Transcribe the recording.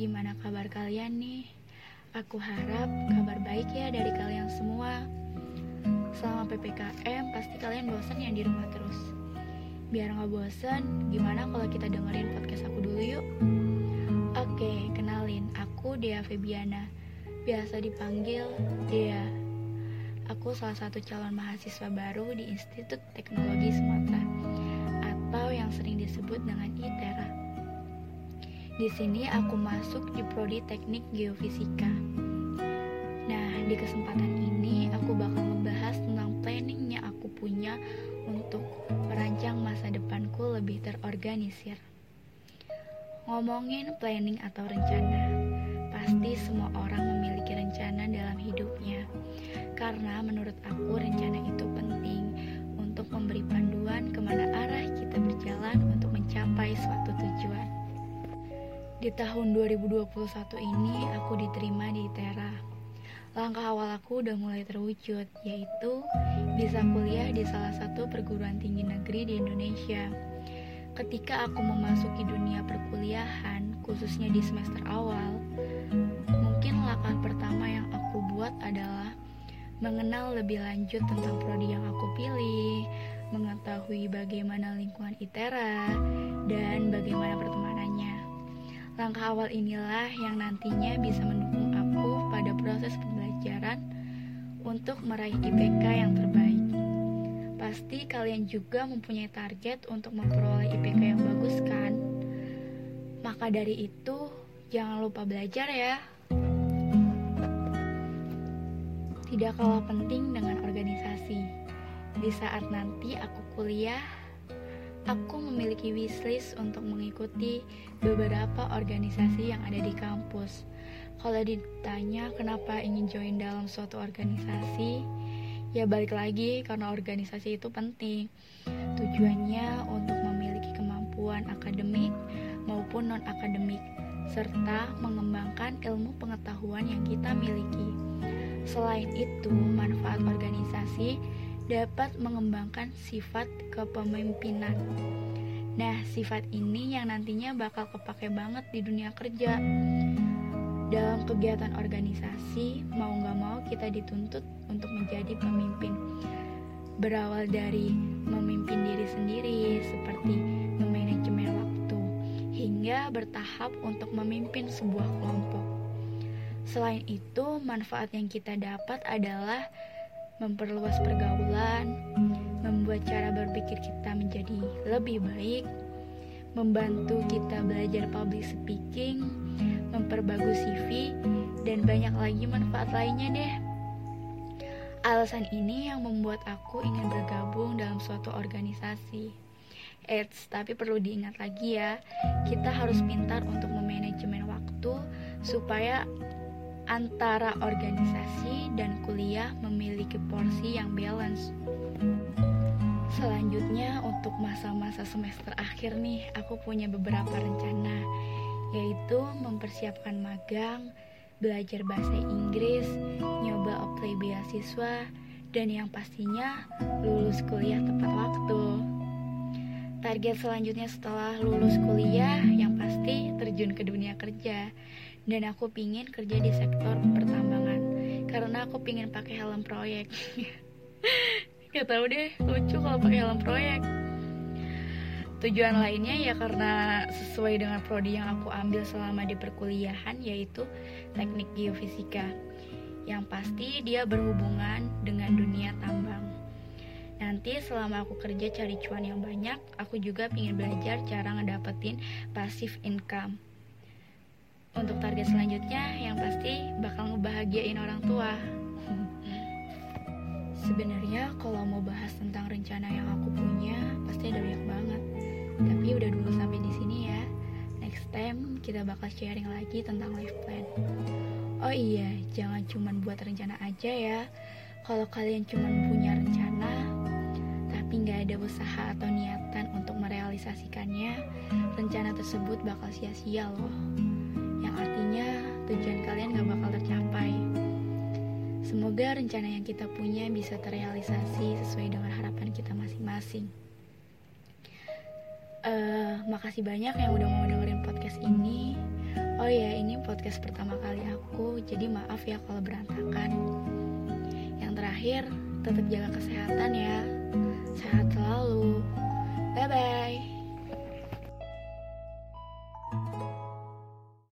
gimana kabar kalian nih? Aku harap kabar baik ya dari kalian semua. Selama PPKM pasti kalian bosan ya di rumah terus. Biar nggak bosan, gimana kalau kita dengerin podcast aku dulu yuk? Oke, kenalin, aku Dea Febiana. Biasa dipanggil Dea. Aku salah satu calon mahasiswa baru di Institut Teknologi Sumatera atau yang sering disebut dengan ITERA. Di sini aku masuk di prodi Teknik Geofisika. Nah, di kesempatan ini aku bakal ngebahas tentang planningnya aku punya untuk merancang masa depanku lebih terorganisir. Ngomongin planning atau rencana, pasti semua orang memiliki rencana dalam hidupnya. Karena menurut aku rencana itu penting untuk memberi panduan ke mana arah kita Di tahun 2021 ini aku diterima di ITERA. Langkah awal aku udah mulai terwujud, yaitu bisa kuliah di salah satu perguruan tinggi negeri di Indonesia. Ketika aku memasuki dunia perkuliahan, khususnya di semester awal, mungkin langkah pertama yang aku buat adalah mengenal lebih lanjut tentang prodi yang aku pilih, mengetahui bagaimana lingkungan ITERA, dan bagaimana pertemanannya. Langkah awal inilah yang nantinya bisa mendukung aku pada proses pembelajaran untuk meraih IPK yang terbaik. Pasti kalian juga mempunyai target untuk memperoleh IPK yang bagus kan? Maka dari itu, jangan lupa belajar ya. Tidak kalah penting dengan organisasi. Di saat nanti aku kuliah, aku memiliki wishlist untuk mengikuti beberapa organisasi yang ada di kampus. Kalau ditanya kenapa ingin join dalam suatu organisasi, ya balik lagi karena organisasi itu penting. Tujuannya untuk memiliki kemampuan akademik maupun non-akademik, serta mengembangkan ilmu pengetahuan yang kita miliki. Selain itu, manfaat organisasi dapat mengembangkan sifat kepemimpinan. Nah, sifat ini yang nantinya bakal kepake banget di dunia kerja. Dalam kegiatan organisasi, mau gak mau kita dituntut untuk menjadi pemimpin. Berawal dari memimpin diri sendiri, seperti memanajemen waktu, hingga bertahap untuk memimpin sebuah kelompok. Selain itu, manfaat yang kita dapat adalah memperluas pergaulan, membuat cara berpikir kita menjadi lebih baik, membantu kita belajar public speaking, memperbagus CV, dan banyak lagi manfaat lainnya deh. Alasan ini yang membuat aku ingin bergabung dalam suatu organisasi. Eits, tapi perlu diingat lagi ya, kita harus pintar untuk memanajemen waktu supaya antara organisasi dan kuliah memiliki porsi yang balance. Selanjutnya untuk masa-masa semester akhir nih, aku punya beberapa rencana, yaitu mempersiapkan magang, belajar bahasa Inggris, nyoba apply beasiswa, dan yang pastinya lulus kuliah tepat waktu. Target selanjutnya setelah lulus kuliah yang pasti terjun ke dunia kerja. Dan aku pingin kerja di sektor pertambangan karena aku pingin pakai helm proyek. Gak tau deh lucu kalau pakai helm proyek. Tujuan lainnya ya karena sesuai dengan prodi yang aku ambil selama di perkuliahan yaitu teknik geofisika. Yang pasti dia berhubungan dengan dunia tambang Nanti selama aku kerja cari cuan yang banyak, aku juga ingin belajar cara ngedapetin passive income untuk target selanjutnya yang pasti bakal ngebahagiain orang tua. Sebenarnya kalau mau bahas tentang rencana yang aku punya pasti ada banyak banget. Tapi udah dulu sampai di sini ya. Next time kita bakal sharing lagi tentang life plan. Oh iya, jangan cuman buat rencana aja ya. Kalau kalian cuman punya rencana tapi nggak ada usaha atau niatan untuk merealisasikannya, rencana tersebut bakal sia-sia loh yang artinya tujuan kalian gak bakal tercapai. Semoga rencana yang kita punya bisa terrealisasi sesuai dengan harapan kita masing-masing. Uh, makasih banyak yang udah mau dengerin podcast ini. Oh ya, ini podcast pertama kali aku, jadi maaf ya kalau berantakan. Yang terakhir, tetap jaga kesehatan ya sehat selalu. Bye bye.